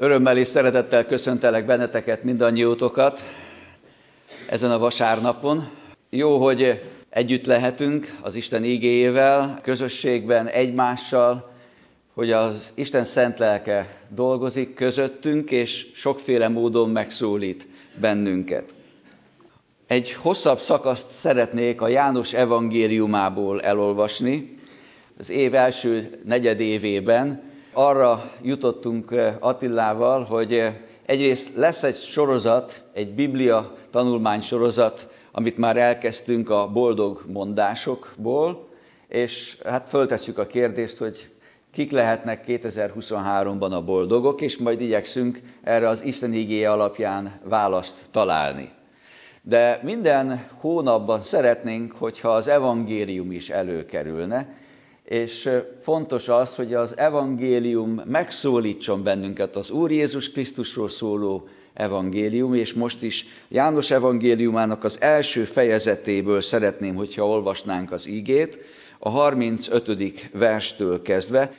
Örömmel és szeretettel köszöntelek benneteket, mindannyiótokat ezen a vasárnapon. Jó, hogy együtt lehetünk az Isten ígéjével, közösségben, egymással, hogy az Isten szent lelke dolgozik közöttünk, és sokféle módon megszólít bennünket. Egy hosszabb szakaszt szeretnék a János evangéliumából elolvasni. Az év első negyedévében arra jutottunk eh, Attillával, hogy eh, egyrészt lesz egy sorozat, egy Biblia tanulmány sorozat, amit már elkezdtünk a boldog mondásokból, és hát föltesszük a kérdést, hogy kik lehetnek 2023-ban a boldogok, és majd igyekszünk erre az Isten igéje alapján választ találni. De minden hónapban szeretnénk, hogyha az evangélium is előkerülne, és fontos az, hogy az evangélium megszólítson bennünket, az Úr Jézus Krisztusról szóló evangélium, és most is János evangéliumának az első fejezetéből szeretném, hogyha olvasnánk az ígét, a 35. verstől kezdve.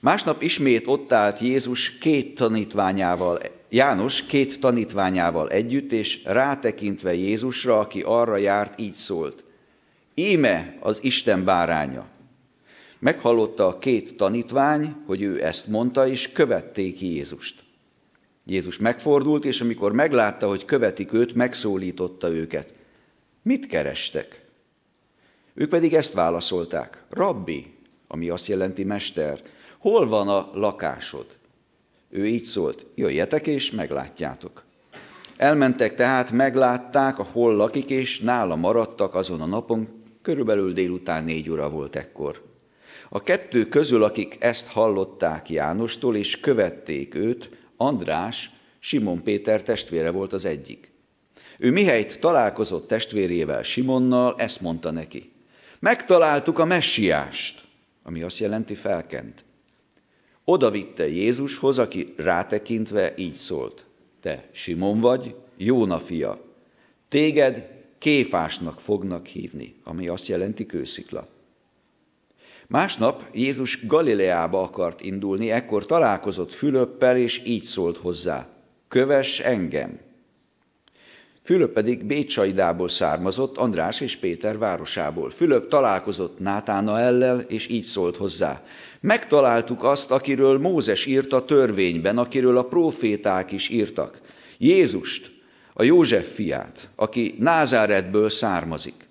Másnap ismét ott állt Jézus két tanítványával, János két tanítványával együtt, és rátekintve Jézusra, aki arra járt, így szólt. Íme az Isten báránya. Meghallotta a két tanítvány, hogy ő ezt mondta, és követték Jézust. Jézus megfordult, és amikor meglátta, hogy követik őt, megszólította őket. Mit kerestek? Ők pedig ezt válaszolták. Rabbi, ami azt jelenti mester, hol van a lakásod? Ő így szólt, jöjjetek és meglátjátok. Elmentek tehát, meglátták, ahol lakik, és nála maradtak azon a napon, Körülbelül délután négy óra volt ekkor. A kettő közül, akik ezt hallották Jánostól és követték őt, András, Simon Péter testvére volt az egyik. Ő mihelyt találkozott testvérével Simonnal, ezt mondta neki. Megtaláltuk a messiást, ami azt jelenti felkent. Oda vitte Jézushoz, aki rátekintve így szólt. Te Simon vagy, Jóna fia. Téged kéfásnak fognak hívni, ami azt jelenti kőszikla. Másnap Jézus Galileába akart indulni, ekkor találkozott Fülöppel, és így szólt hozzá, kövess engem. Fülöp pedig Bécsaidából származott, András és Péter városából. Fülöp találkozott Nátánaellel, és így szólt hozzá. Megtaláltuk azt, akiről Mózes írt a törvényben, akiről a proféták is írtak. Jézust, a József fiát, aki Názáretből származik.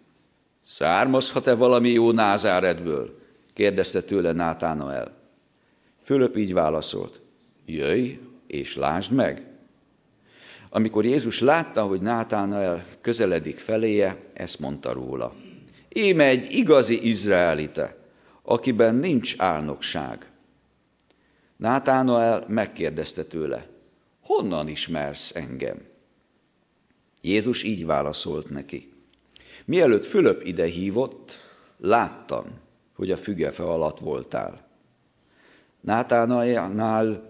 Származhat-e valami jó Názáretből? kérdezte tőle Nátánael. Fülöp így válaszolt, jöjj és lásd meg. Amikor Jézus látta, hogy Nátánael közeledik feléje, ezt mondta róla. Íme egy igazi izraelite, akiben nincs álnokság. Nátánael megkérdezte tőle, honnan ismersz engem? Jézus így válaszolt neki. Mielőtt Fülöp ide hívott, láttam, hogy a fügefe alatt voltál. Nátánael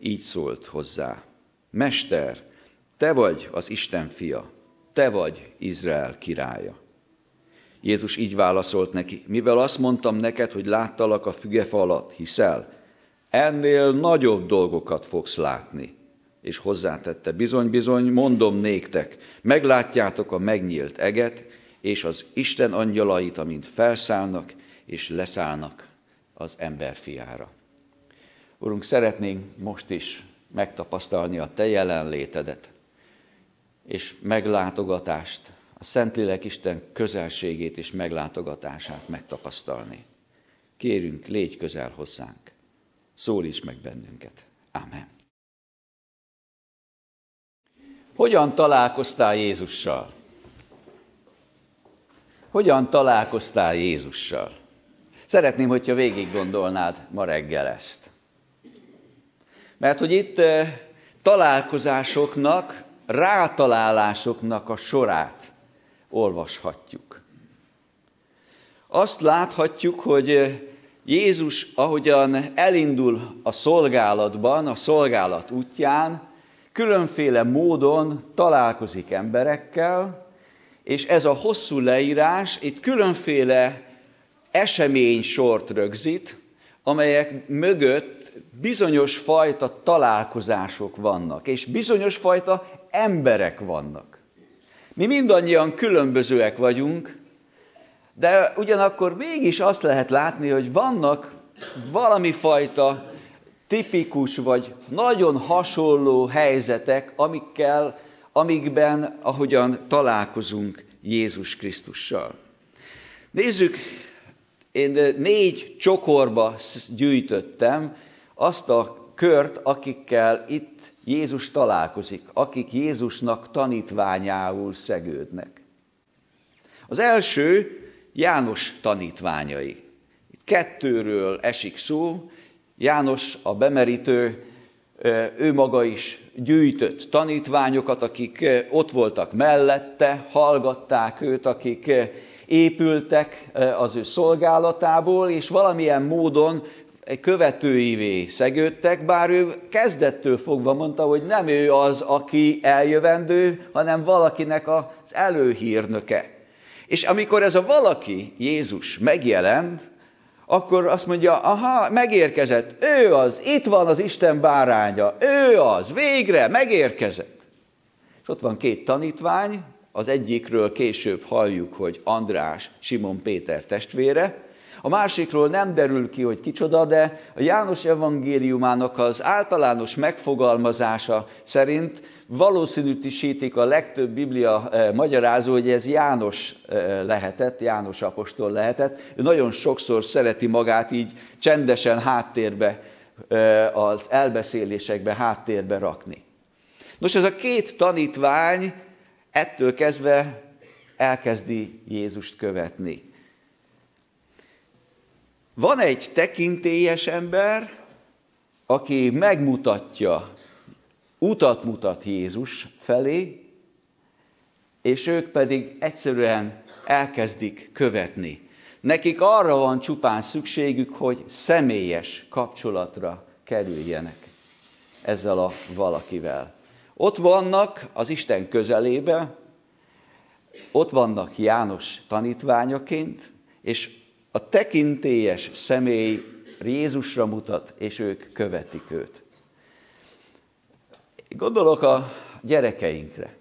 így szólt hozzá. Mester, te vagy az Isten fia, te vagy Izrael királya. Jézus így válaszolt neki, mivel azt mondtam neked, hogy láttalak a fügefa alatt, hiszel, ennél nagyobb dolgokat fogsz látni és hozzátette, bizony-bizony, mondom néktek, meglátjátok a megnyílt eget, és az Isten angyalait, amint felszállnak és leszállnak az ember fiára. Urunk, szeretnénk most is megtapasztalni a Te jelenlétedet, és meglátogatást, a Szentlélek Isten közelségét és meglátogatását megtapasztalni. Kérünk, légy közel hozzánk, szólíts meg bennünket. Amen. Hogyan találkoztál Jézussal? Hogyan találkoztál Jézussal? Szeretném, hogyha végig gondolnád ma reggel ezt. Mert hogy itt eh, találkozásoknak, rátalálásoknak a sorát olvashatjuk. Azt láthatjuk, hogy eh, Jézus, ahogyan elindul a szolgálatban, a szolgálat útján, különféle módon találkozik emberekkel, és ez a hosszú leírás itt különféle esemény sort rögzít, amelyek mögött bizonyos fajta találkozások vannak, és bizonyos fajta emberek vannak. Mi mindannyian különbözőek vagyunk, de ugyanakkor mégis azt lehet látni, hogy vannak valami fajta tipikus vagy nagyon hasonló helyzetek, amikkel, amikben, ahogyan találkozunk Jézus Krisztussal. Nézzük, én négy csokorba gyűjtöttem azt a kört, akikkel itt Jézus találkozik, akik Jézusnak tanítványául szegődnek. Az első János tanítványai. Itt kettőről esik szó. János a bemerítő, ő maga is gyűjtött tanítványokat, akik ott voltak mellette, hallgatták őt, akik épültek az ő szolgálatából, és valamilyen módon követőivé szegődtek, bár ő kezdettől fogva mondta, hogy nem ő az, aki eljövendő, hanem valakinek az előhírnöke. És amikor ez a valaki, Jézus megjelent, akkor azt mondja, aha, megérkezett, ő az, itt van az Isten báránya, ő az, végre megérkezett. És ott van két tanítvány, az egyikről később halljuk, hogy András, Simon Péter testvére, a másikról nem derül ki, hogy kicsoda, de a János evangéliumának az általános megfogalmazása szerint valószínűsítik a legtöbb biblia eh, magyarázó, hogy ez János eh, lehetett, János apostol lehetett. Ő nagyon sokszor szereti magát így csendesen háttérbe, eh, az elbeszélésekbe háttérbe rakni. Nos, ez a két tanítvány ettől kezdve elkezdi Jézust követni. Van egy tekintélyes ember, aki megmutatja, utat mutat Jézus felé, és ők pedig egyszerűen elkezdik követni. Nekik arra van csupán szükségük, hogy személyes kapcsolatra kerüljenek ezzel a valakivel. Ott vannak az Isten közelébe, ott vannak János tanítványaként, és a tekintélyes személy Jézusra mutat, és ők követik őt. Gondolok a gyerekeinkre.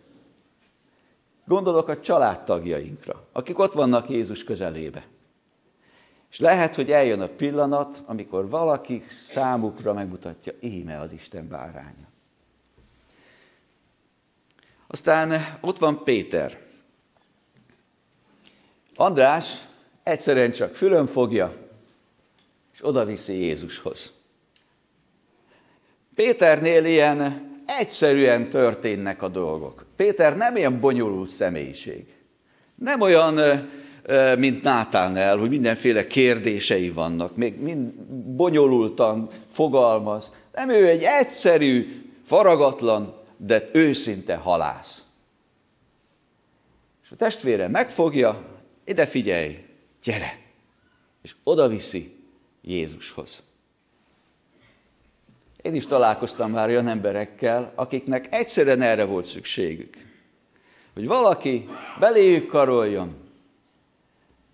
Gondolok a családtagjainkra, akik ott vannak Jézus közelébe. És lehet, hogy eljön a pillanat, amikor valaki számukra megmutatja, íme az Isten báránya. Aztán ott van Péter. András egyszerűen csak fülön fogja, és oda viszi Jézushoz. Péternél ilyen egyszerűen történnek a dolgok. Péter nem ilyen bonyolult személyiség. Nem olyan, mint Nátánel, hogy mindenféle kérdései vannak, még mind bonyolultan fogalmaz. Nem ő egy egyszerű, faragatlan, de őszinte halász. És a testvére megfogja, ide figyelj, gyere! És oda viszi Jézushoz. Én is találkoztam már olyan emberekkel, akiknek egyszerűen erre volt szükségük. Hogy valaki beléjük karoljon,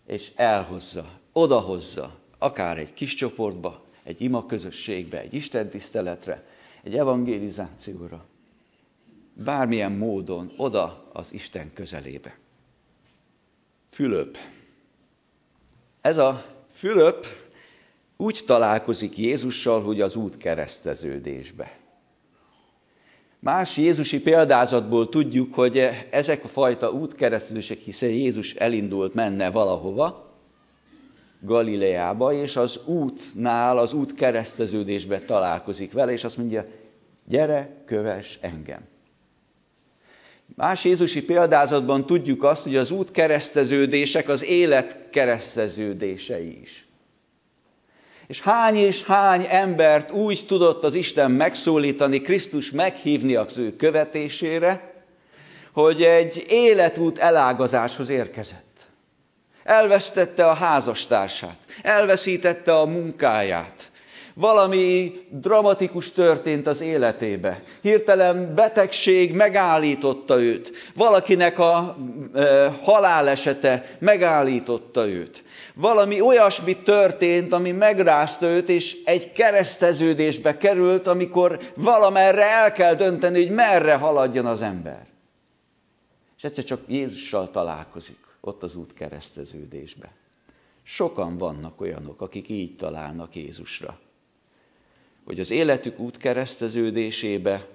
és elhozza, odahozza, akár egy kis csoportba, egy ima közösségbe, egy Isten tiszteletre, egy evangelizációra, bármilyen módon oda az Isten közelébe. Fülöp. Ez a Fülöp úgy találkozik Jézussal, hogy az út kereszteződésbe. Más Jézusi példázatból tudjuk, hogy ezek a fajta útkereszteződések, hiszen Jézus elindult, menne valahova, Galileába, és az útnál, az út kereszteződésbe találkozik vele, és azt mondja, gyere, köves engem. Más Jézusi példázatban tudjuk azt, hogy az út kereszteződések az élet kereszteződései is. És hány és hány embert úgy tudott az Isten megszólítani, Krisztus meghívni az ő követésére, hogy egy életút elágazáshoz érkezett. Elvesztette a házastársát, elveszítette a munkáját, valami dramatikus történt az életébe. Hirtelen betegség megállította őt. Valakinek a e, halálesete megállította őt. Valami olyasmi történt, ami megrázta őt, és egy kereszteződésbe került, amikor valamerre el kell dönteni, hogy merre haladjon az ember. És egyszer csak Jézussal találkozik, ott az út kereszteződésbe. Sokan vannak olyanok, akik így találnak Jézusra. Hogy az életük út kereszteződésébe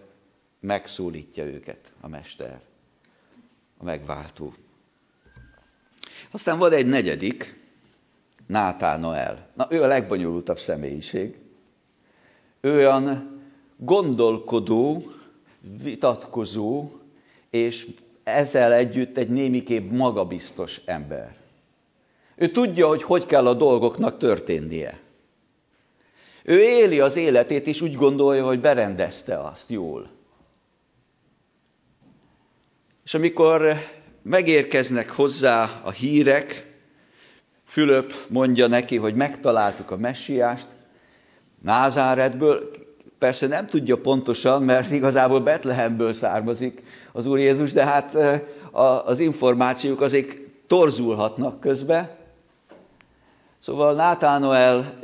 megszólítja őket a Mester, a megváltó. Aztán van egy negyedik, Nátán Noel. Na, ő a legbonyolultabb személyiség. Ő olyan gondolkodó, vitatkozó, és ezzel együtt egy némiképp magabiztos ember. Ő tudja, hogy hogy kell a dolgoknak történnie. Ő éli az életét, és úgy gondolja, hogy berendezte azt jól. És amikor megérkeznek hozzá a hírek, Fülöp mondja neki, hogy megtaláltuk a messiást, Názáretből, persze nem tudja pontosan, mert igazából Betlehemből származik az Úr Jézus, de hát az információk azért torzulhatnak közbe. Szóval Nátánoel,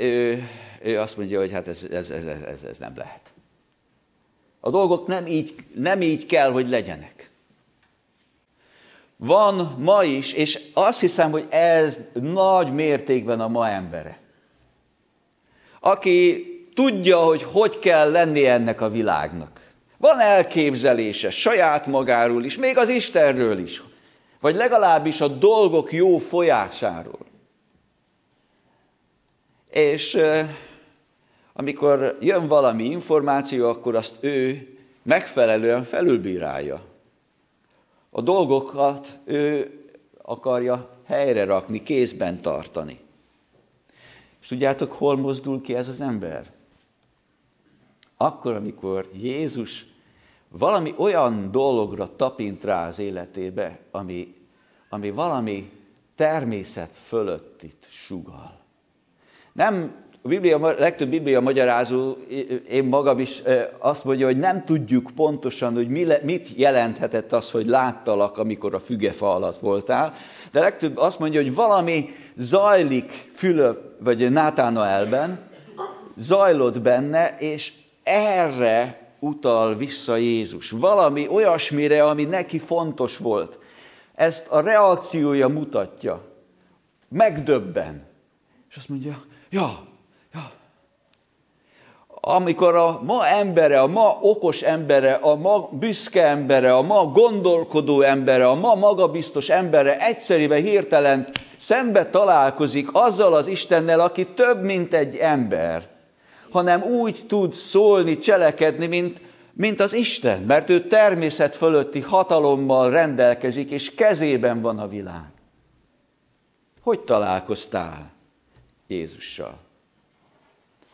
ő azt mondja, hogy hát ez, ez, ez, ez, ez nem lehet. A dolgok nem így, nem így kell, hogy legyenek. Van ma is, és azt hiszem, hogy ez nagy mértékben a ma embere. Aki tudja, hogy hogy kell lenni ennek a világnak. Van elképzelése saját magáról is, még az Istenről is, vagy legalábbis a dolgok jó folyásáról. És amikor jön valami információ, akkor azt ő megfelelően felülbírálja a dolgokat ő akarja helyre rakni, kézben tartani. És tudjátok, hol mozdul ki ez az ember? Akkor, amikor Jézus valami olyan dologra tapint rá az életébe, ami, ami valami természet fölöttit sugal. Nem a Biblia, a legtöbb Biblia magyarázó, én magam is azt mondja, hogy nem tudjuk pontosan, hogy mit jelenthetett az, hogy láttalak, amikor a fügefa alatt voltál, de legtöbb azt mondja, hogy valami zajlik Fülöp, vagy Nátánaelben, zajlott benne, és erre utal vissza Jézus. Valami olyasmire, ami neki fontos volt. Ezt a reakciója mutatja. Megdöbben. És azt mondja, ja, amikor a ma embere, a ma okos embere, a ma büszke embere, a ma gondolkodó embere, a ma magabiztos embere egyszerűen hirtelen szembe találkozik azzal az Istennel, aki több, mint egy ember, hanem úgy tud szólni, cselekedni, mint, mint az Isten, mert ő természet fölötti hatalommal rendelkezik, és kezében van a világ. Hogy találkoztál Jézussal?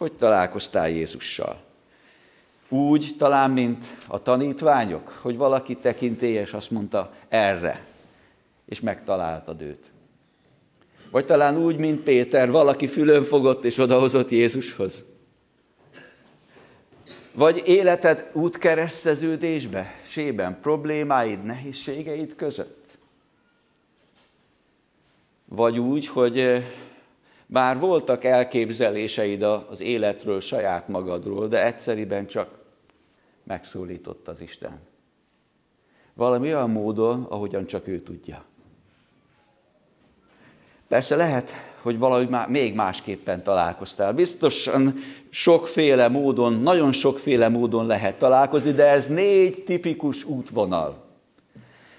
Hogy találkoztál Jézussal? Úgy talán, mint a tanítványok, hogy valaki tekintélyes azt mondta erre, és megtaláltad őt. Vagy talán úgy, mint Péter, valaki fülön fogott és odahozott Jézushoz. Vagy életed útkereszteződésbe, sében, problémáid, nehézségeid között. Vagy úgy, hogy bár voltak elképzeléseid az életről, saját magadról, de egyszeriben csak megszólított az Isten. Valami olyan módon, ahogyan csak ő tudja. Persze lehet, hogy valahogy már még másképpen találkoztál. Biztosan sokféle módon, nagyon sokféle módon lehet találkozni, de ez négy tipikus útvonal.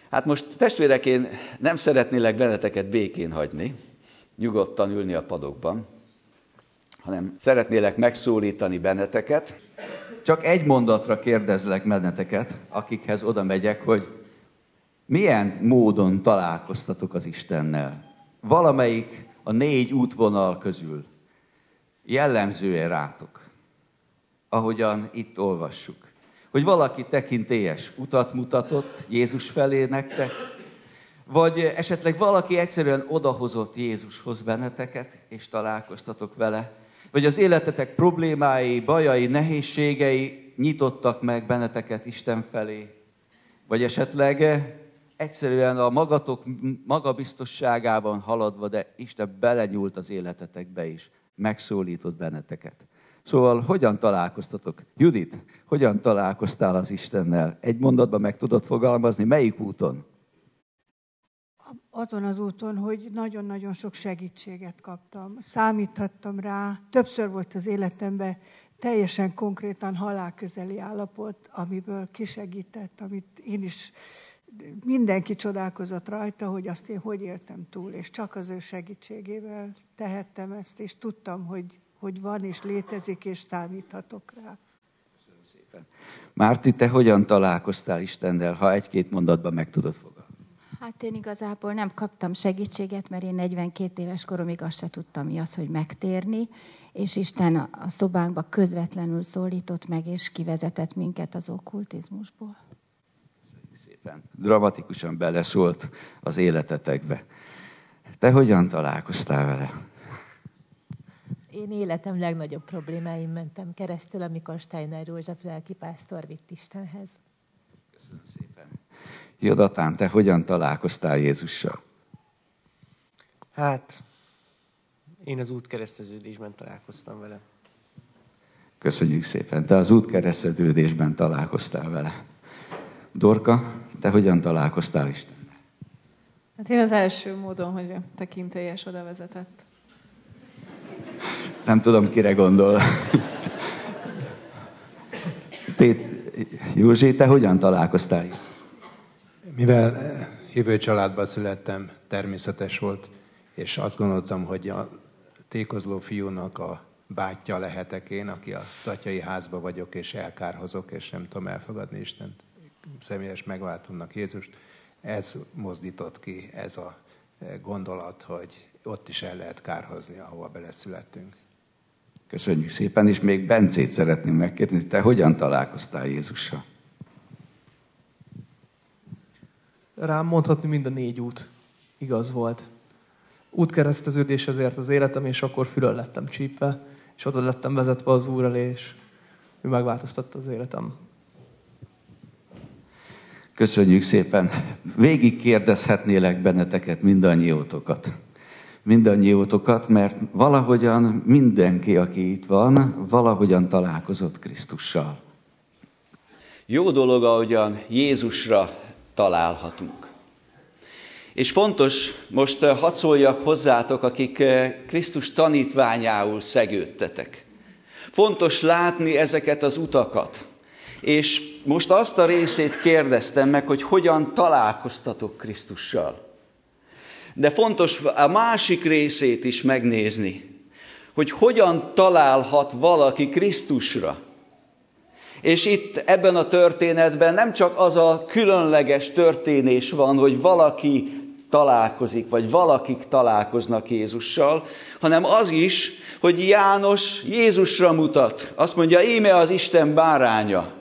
Hát most testvérek, én nem szeretnélek benneteket békén hagyni, nyugodtan ülni a padokban, hanem szeretnélek megszólítani benneteket. Csak egy mondatra kérdezlek benneteket, akikhez oda megyek, hogy milyen módon találkoztatok az Istennel. Valamelyik a négy útvonal közül jellemzően rátok, ahogyan itt olvassuk. Hogy valaki tekintélyes utat mutatott Jézus felé nektek, vagy esetleg valaki egyszerűen odahozott Jézushoz benneteket, és találkoztatok vele. Vagy az életetek problémái, bajai, nehézségei nyitottak meg benneteket Isten felé. Vagy esetleg egyszerűen a magatok magabiztosságában haladva, de Isten belenyúlt az életetekbe is, megszólított benneteket. Szóval hogyan találkoztatok? Judit, hogyan találkoztál az Istennel? Egy mondatban meg tudod fogalmazni, melyik úton? Azon az úton, hogy nagyon-nagyon sok segítséget kaptam. Számíthattam rá. Többször volt az életemben teljesen konkrétan halálközeli állapot, amiből kisegített, amit én is mindenki csodálkozott rajta, hogy azt én hogy éltem túl, és csak az ő segítségével tehettem ezt, és tudtam, hogy, hogy van és létezik, és számíthatok rá. Köszönöm szépen. Márti, te hogyan találkoztál Istennel, ha egy-két mondatban meg tudod fogalmazni? Hát én igazából nem kaptam segítséget, mert én 42 éves koromig azt se tudtam, mi az, hogy megtérni, és Isten a szobánkba közvetlenül szólított meg, és kivezetett minket az okkultizmusból szépen dramatikusan beleszólt az életetekbe. Te hogyan találkoztál vele? Én életem legnagyobb problémáim mentem keresztül, amikor Steiner József lelkipásztor vitt Istenhez. Köszönöm szépen. Jodatán, te hogyan találkoztál Jézussal? Hát, én az útkereszteződésben találkoztam vele. Köszönjük szépen. Te az útkereszteződésben találkoztál vele. Dorka, te hogyan találkoztál Istennel? Hát én az első módon, hogy tekintélyes oda vezetett. Nem tudom, kire gondol. Pét, Józsi, te hogyan találkoztál? Mivel eh, hívő családban születtem, természetes volt, és azt gondoltam, hogy a tékozló fiúnak a bátyja lehetek én, aki a szatyai házba vagyok, és elkárhozok, és nem tudom elfogadni Istent személyes megváltónak Jézust, ez mozdított ki, ez a gondolat, hogy ott is el lehet kárhozni, ahova beleszülettünk. Köszönjük szépen, és még Bencét szeretném megkérdezni, te hogyan találkoztál Jézussal? Rám mondhatni mind a négy út igaz volt. Útkereszteződés ezért az életem, és akkor fülön lettem csípve, és oda lettem vezetve az Úr elé, és ő megváltoztatta az életem. Köszönjük szépen. Végig kérdezhetnélek benneteket, mindannyiótokat. Mindannyiótokat, mert valahogyan mindenki, aki itt van, valahogyan találkozott Krisztussal. Jó dolog, ahogyan Jézusra találhatunk. És fontos, most hadd szóljak hozzátok, akik Krisztus tanítványául szegődtetek. Fontos látni ezeket az utakat, és most azt a részét kérdeztem meg, hogy hogyan találkoztatok Krisztussal. De fontos a másik részét is megnézni, hogy hogyan találhat valaki Krisztusra. És itt ebben a történetben nem csak az a különleges történés van, hogy valaki találkozik, vagy valakik találkoznak Jézussal, hanem az is, hogy János Jézusra mutat. Azt mondja, íme az Isten báránya.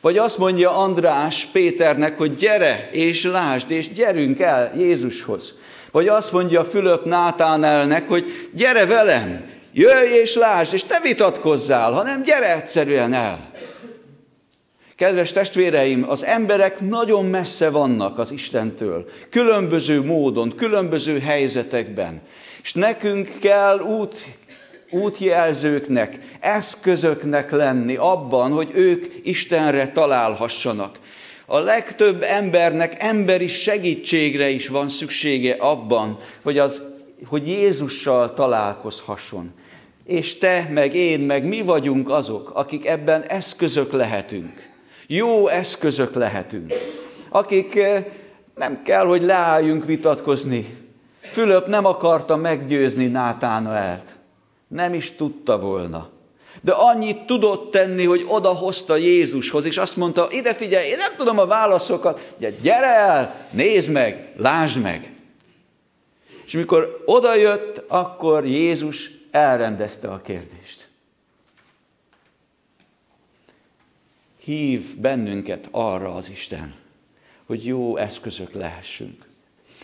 Vagy azt mondja András Péternek, hogy gyere és lásd, és gyerünk el Jézushoz. Vagy azt mondja Fülöp Nátánelnek, hogy gyere velem, jöjj és lásd, és ne vitatkozzál, hanem gyere egyszerűen el. Kedves testvéreim, az emberek nagyon messze vannak az Istentől, különböző módon, különböző helyzetekben. És nekünk kell út útjelzőknek, eszközöknek lenni abban, hogy ők Istenre találhassanak. A legtöbb embernek emberi segítségre is van szüksége abban, hogy, az, hogy Jézussal találkozhasson. És te, meg én, meg mi vagyunk azok, akik ebben eszközök lehetünk. Jó eszközök lehetünk. Akik eh, nem kell, hogy leálljunk vitatkozni. Fülöp nem akarta meggyőzni Nátánaelt. Nem is tudta volna. De annyit tudott tenni, hogy odahozta Jézushoz, és azt mondta, ide figyelj, én nem tudom a válaszokat, de gyere el, nézd meg, lásd meg. És mikor odajött, akkor Jézus elrendezte a kérdést. Hív bennünket arra az Isten, hogy jó eszközök lehessünk.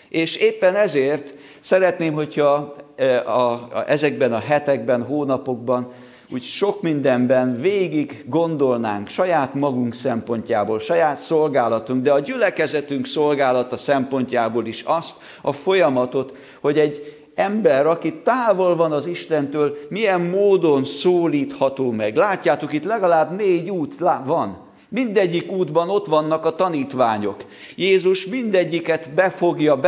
És éppen ezért szeretném, hogyha e, a, ezekben a hetekben, hónapokban úgy sok mindenben végig gondolnánk saját magunk szempontjából, saját szolgálatunk, de a gyülekezetünk szolgálata szempontjából is azt a folyamatot, hogy egy ember, aki távol van az Istentől, milyen módon szólítható meg. Látjátok, itt legalább négy út van. Mindegyik útban ott vannak a tanítványok. Jézus mindegyiket befogja,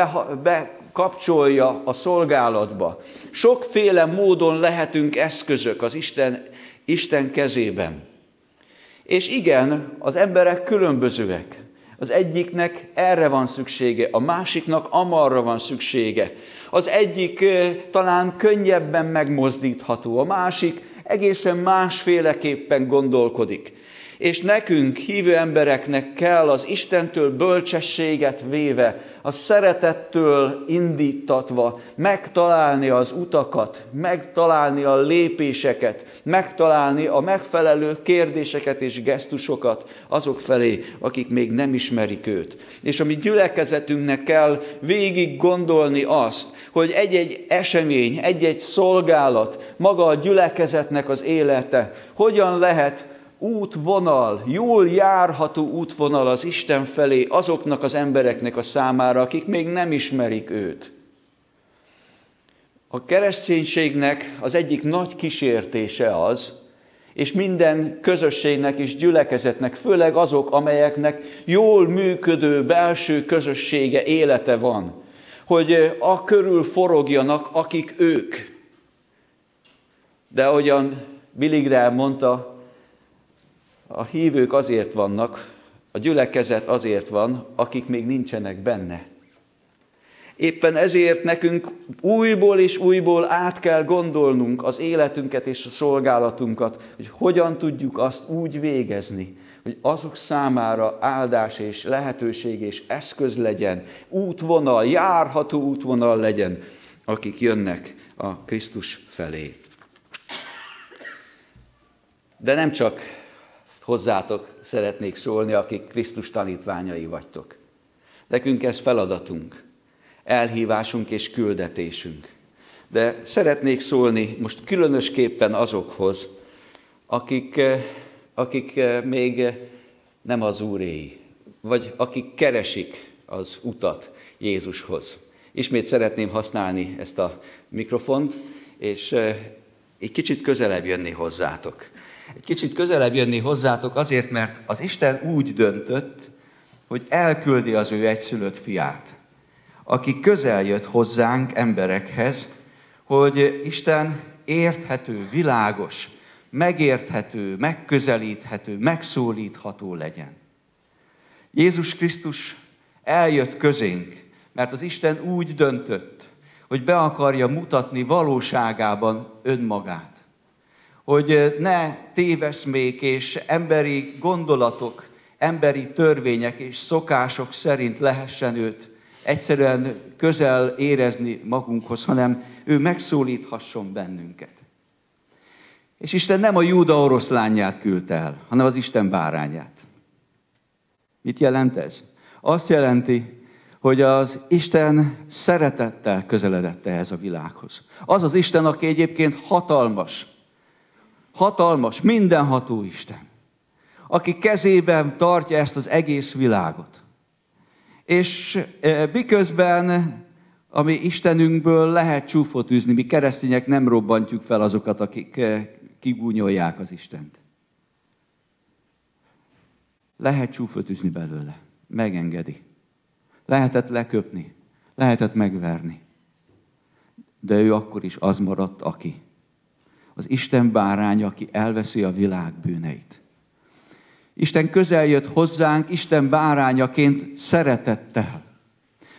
bekapcsolja a szolgálatba. Sokféle módon lehetünk eszközök az Isten, Isten kezében. És igen, az emberek különbözőek. Az egyiknek erre van szüksége, a másiknak amarra van szüksége. Az egyik talán könnyebben megmozdítható, a másik egészen másféleképpen gondolkodik. És nekünk, hívő embereknek kell az Istentől bölcsességet véve, a szeretettől indítatva megtalálni az utakat, megtalálni a lépéseket, megtalálni a megfelelő kérdéseket és gesztusokat azok felé, akik még nem ismerik őt. És a mi gyülekezetünknek kell végig gondolni azt, hogy egy-egy esemény, egy-egy szolgálat, maga a gyülekezetnek az élete hogyan lehet útvonal, jól járható útvonal az Isten felé azoknak az embereknek a számára, akik még nem ismerik őt. A kereszténységnek az egyik nagy kísértése az, és minden közösségnek és gyülekezetnek, főleg azok, amelyeknek jól működő belső közössége, élete van, hogy a körül forogjanak, akik ők. De ahogyan Billy Graham mondta, a hívők azért vannak, a gyülekezet azért van, akik még nincsenek benne. Éppen ezért nekünk újból és újból át kell gondolnunk az életünket és a szolgálatunkat, hogy hogyan tudjuk azt úgy végezni, hogy azok számára áldás és lehetőség és eszköz legyen, útvonal, járható útvonal legyen, akik jönnek a Krisztus felé. De nem csak hozzátok szeretnék szólni, akik Krisztus tanítványai vagytok. Nekünk ez feladatunk, elhívásunk és küldetésünk. De szeretnék szólni most különösképpen azokhoz, akik, eh, akik eh, még nem az úréi, vagy akik keresik az utat Jézushoz. Ismét szeretném használni ezt a mikrofont, és eh, egy kicsit közelebb jönni hozzátok egy kicsit közelebb jönni hozzátok azért, mert az Isten úgy döntött, hogy elküldi az ő egyszülött fiát, aki közel jött hozzánk emberekhez, hogy Isten érthető, világos, megérthető, megközelíthető, megszólítható legyen. Jézus Krisztus eljött közénk, mert az Isten úgy döntött, hogy be akarja mutatni valóságában önmagát hogy ne téveszmék és emberi gondolatok, emberi törvények és szokások szerint lehessen őt egyszerűen közel érezni magunkhoz, hanem ő megszólíthasson bennünket. És Isten nem a Júda oroszlányát küldte el, hanem az Isten bárányát. Mit jelent ez? Azt jelenti, hogy az Isten szeretettel közeledett ehhez a világhoz. Az az Isten, aki egyébként hatalmas, hatalmas, mindenható Isten, aki kezében tartja ezt az egész világot. És e, miközben a mi Istenünkből lehet csúfot űzni, mi keresztények nem robbantjuk fel azokat, akik e, kigúnyolják az Istent. Lehet csúfot űzni belőle. Megengedi. Lehetett leköpni. Lehetett megverni. De ő akkor is az maradt, aki az Isten bárány, aki elveszi a világ bűneit. Isten közel jött hozzánk, Isten bárányaként szeretettel.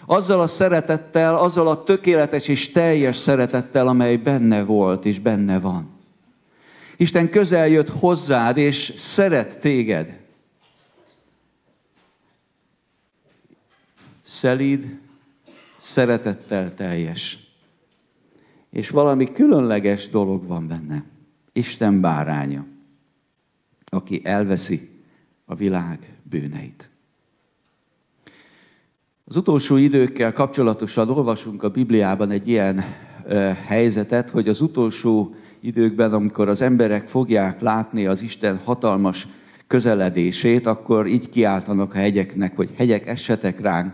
Azzal a szeretettel, azzal a tökéletes és teljes szeretettel, amely benne volt és benne van. Isten közel jött hozzád, és szeret téged. Szelíd, szeretettel teljes és valami különleges dolog van benne. Isten báránya, aki elveszi a világ bűneit. Az utolsó időkkel kapcsolatosan olvasunk a Bibliában egy ilyen helyzetet, hogy az utolsó időkben, amikor az emberek fogják látni az Isten hatalmas közeledését, akkor így kiáltanak a hegyeknek, hogy hegyek, essetek ránk,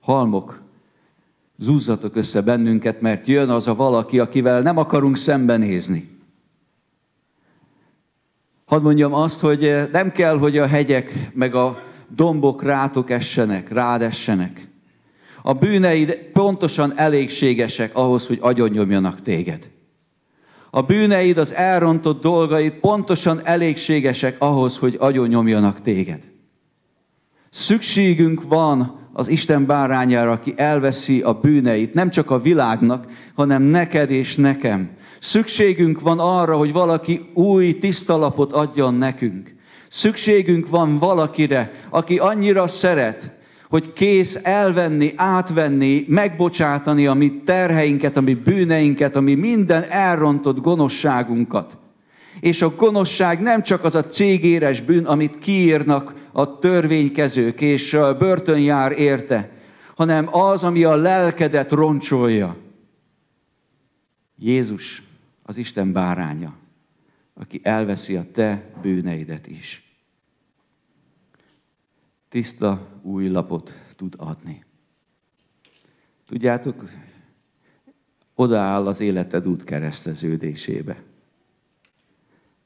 halmok, zúzzatok össze bennünket, mert jön az a valaki, akivel nem akarunk szembenézni. Hadd mondjam azt, hogy nem kell, hogy a hegyek meg a dombok rátok essenek, rád essenek. A bűneid pontosan elégségesek ahhoz, hogy agyonnyomjanak téged. A bűneid, az elrontott dolgaid pontosan elégségesek ahhoz, hogy agyonnyomjanak téged. Szükségünk van az Isten bárányára, aki elveszi a bűneit, nem csak a világnak, hanem neked és nekem. Szükségünk van arra, hogy valaki új tisztalapot adjon nekünk. Szükségünk van valakire, aki annyira szeret, hogy kész elvenni, átvenni, megbocsátani a mi terheinket, a mi bűneinket, a mi minden elrontott gonoszságunkat. És a gonoszság nem csak az a cégéres bűn, amit kiírnak a törvénykezők, és börtön jár érte, hanem az, ami a lelkedet roncsolja. Jézus az Isten báránya, aki elveszi a te bűneidet is tiszta új lapot tud adni. Tudjátok, odaáll az életed út kereszteződésébe,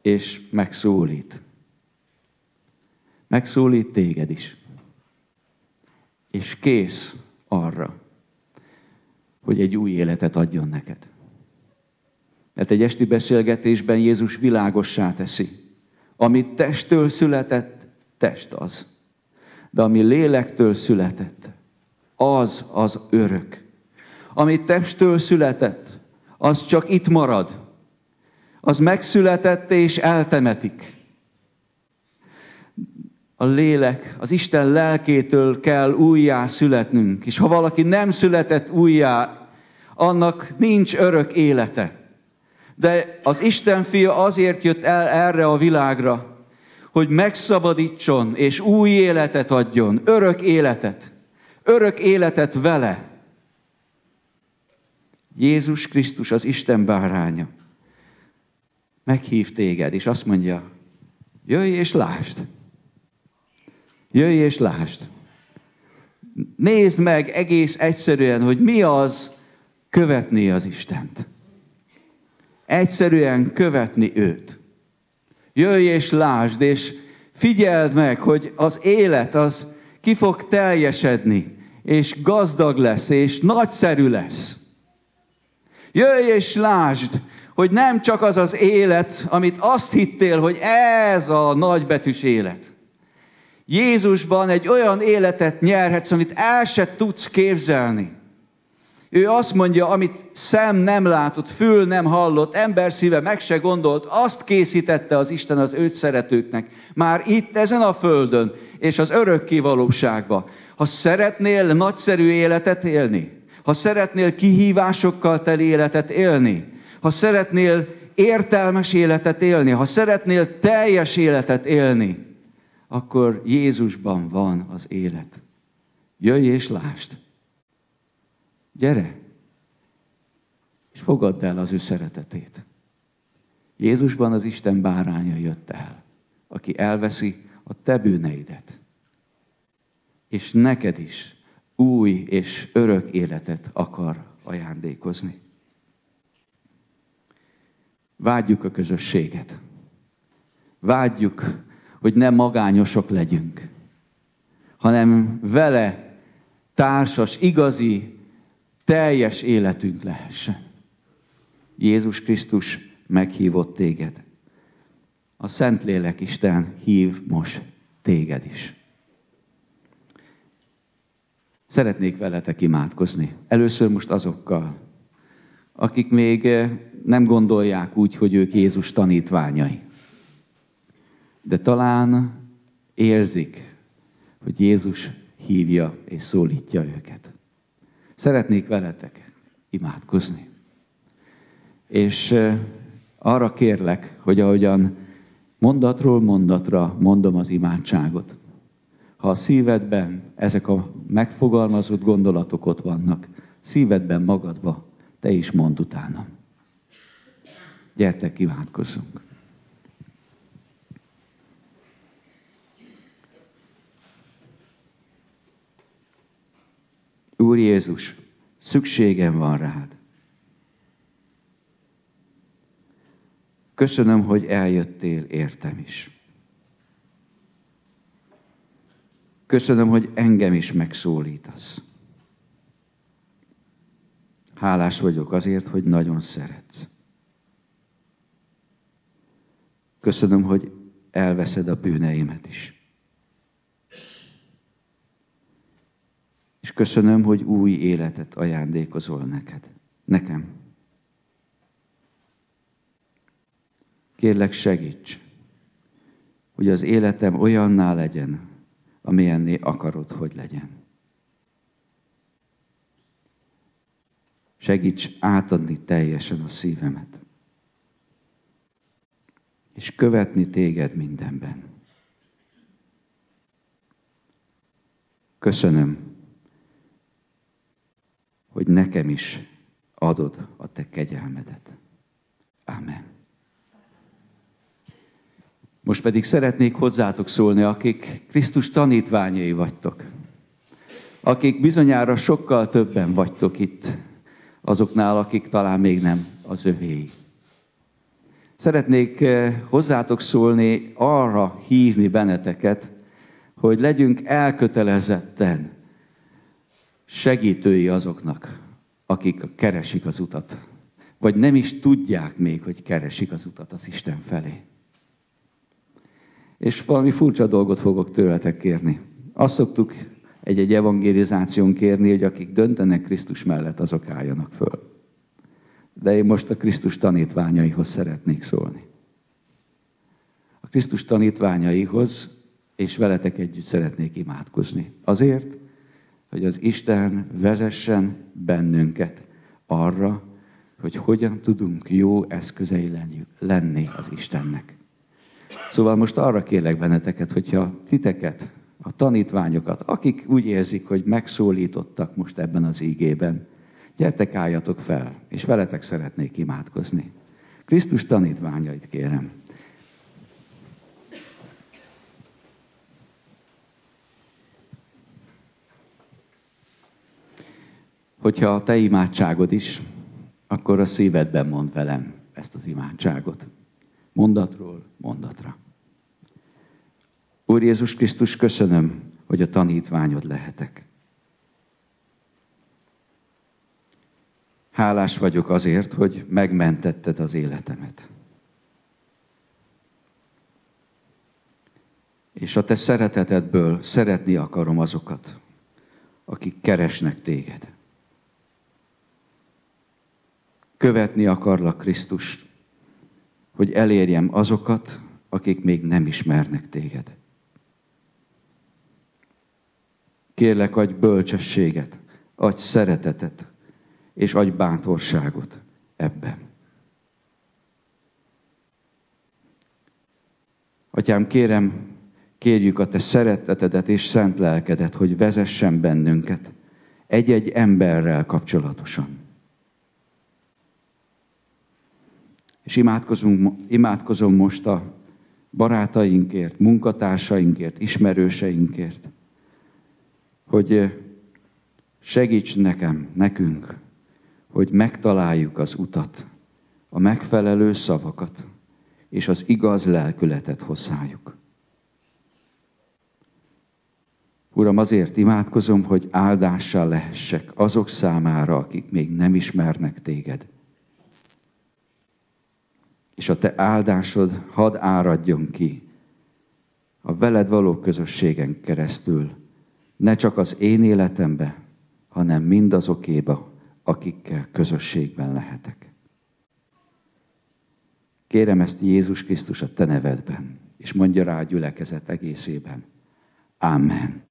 és megszólít. Megszólít téged is. És kész arra, hogy egy új életet adjon neked. Mert egy esti beszélgetésben Jézus világossá teszi, amit testtől született, test az de ami lélektől született, az az örök. Ami testtől született, az csak itt marad. Az megszületett és eltemetik. A lélek, az Isten lelkétől kell újjá születnünk. És ha valaki nem született újjá, annak nincs örök élete. De az Isten fia azért jött el erre a világra, hogy megszabadítson és új életet adjon, örök életet, örök életet vele. Jézus Krisztus az Isten báránya. Meghív téged, és azt mondja, jöjj és lásd. Jöjj és lásd. Nézd meg egész egyszerűen, hogy mi az követni az Istent. Egyszerűen követni őt. Jöjj és lásd, és figyeld meg, hogy az élet az ki fog teljesedni, és gazdag lesz, és nagyszerű lesz. Jöjj és lásd, hogy nem csak az az élet, amit azt hittél, hogy ez a nagybetűs élet. Jézusban egy olyan életet nyerhetsz, amit el se tudsz képzelni. Ő azt mondja, amit szem nem látott, fül nem hallott, ember szíve meg se gondolt, azt készítette az Isten az őt szeretőknek. Már itt, ezen a földön, és az örök kivalóságban. Ha szeretnél nagyszerű életet élni, ha szeretnél kihívásokkal teli életet élni, ha szeretnél értelmes életet élni, ha szeretnél teljes életet élni, akkor Jézusban van az élet. Jöjj és lásd! Gyere, és fogadd el az ő szeretetét. Jézusban az Isten báránya jött el, aki elveszi a te bűneidet, és neked is új és örök életet akar ajándékozni. Vágyjuk a közösséget. Vágyjuk, hogy nem magányosok legyünk, hanem vele társas, igazi teljes életünk lehessen. Jézus Krisztus meghívott téged. A Szentlélek Isten hív most téged is. Szeretnék veletek imádkozni. Először most azokkal, akik még eh, nem gondolják úgy, hogy ők Jézus tanítványai. De talán érzik, hogy Jézus hívja és szólítja őket. Szeretnék veletek imádkozni. És arra kérlek, hogy ahogyan mondatról mondatra mondom az imádságot, ha a szívedben ezek a megfogalmazott gondolatok ott vannak, szívedben magadba, te is mondd utána. Gyertek, imádkozzunk! Úr Jézus, szükségem van rád. Köszönöm, hogy eljöttél értem is. Köszönöm, hogy engem is megszólítasz. Hálás vagyok azért, hogy nagyon szeretsz. Köszönöm, hogy elveszed a bűneimet is. És köszönöm, hogy új életet ajándékozol neked, nekem. Kérlek segíts, hogy az életem olyanná legyen, amilyenné akarod, hogy legyen. Segíts átadni teljesen a szívemet, és követni téged mindenben. Köszönöm, hogy nekem is adod a te kegyelmedet. Amen. Most pedig szeretnék hozzátok szólni, akik Krisztus tanítványai vagytok. Akik bizonyára sokkal többen vagytok itt, azoknál, akik talán még nem az övéi. Szeretnék eh, hozzátok szólni, arra hívni benneteket, hogy legyünk elkötelezetten segítői azoknak, akik keresik az utat, vagy nem is tudják még, hogy keresik az utat az Isten felé. És valami furcsa dolgot fogok tőletek kérni. Azt szoktuk egy-egy evangélizáción kérni, hogy akik döntenek Krisztus mellett, azok álljanak föl. De én most a Krisztus tanítványaihoz szeretnék szólni. A Krisztus tanítványaihoz és veletek együtt szeretnék imádkozni. Azért, hogy az Isten vezessen bennünket arra, hogy hogyan tudunk jó eszközei lenni az Istennek. Szóval most arra kérlek benneteket, hogyha titeket, a tanítványokat, akik úgy érzik, hogy megszólítottak most ebben az ígében, gyertek álljatok fel, és veletek szeretnék imádkozni. Krisztus tanítványait kérem. Hogyha a te imádságod is, akkor a szívedben mond velem ezt az imádságot. Mondatról mondatra. Úr Jézus Krisztus, köszönöm, hogy a tanítványod lehetek. Hálás vagyok azért, hogy megmentetted az életemet. És a te szeretetedből szeretni akarom azokat, akik keresnek téged. Követni akarlak Krisztust, hogy elérjem azokat, akik még nem ismernek téged. Kérlek, adj bölcsességet, adj szeretetet, és adj bántorságot ebben. Atyám, kérem, kérjük a Te szeretetedet és szent lelkedet, hogy vezessen bennünket egy-egy emberrel kapcsolatosan. És imádkozunk, imádkozom most a barátainkért, munkatársainkért, ismerőseinkért, hogy segíts nekem, nekünk, hogy megtaláljuk az utat, a megfelelő szavakat, és az igaz lelkületet hozzájuk. Uram, azért imádkozom, hogy áldással lehessek azok számára, akik még nem ismernek téged és a te áldásod hadd áradjon ki a veled való közösségen keresztül, ne csak az én életembe, hanem mindazokéba, akikkel közösségben lehetek. Kérem ezt Jézus Krisztus a te nevedben, és mondja rá a gyülekezet egészében. Amen.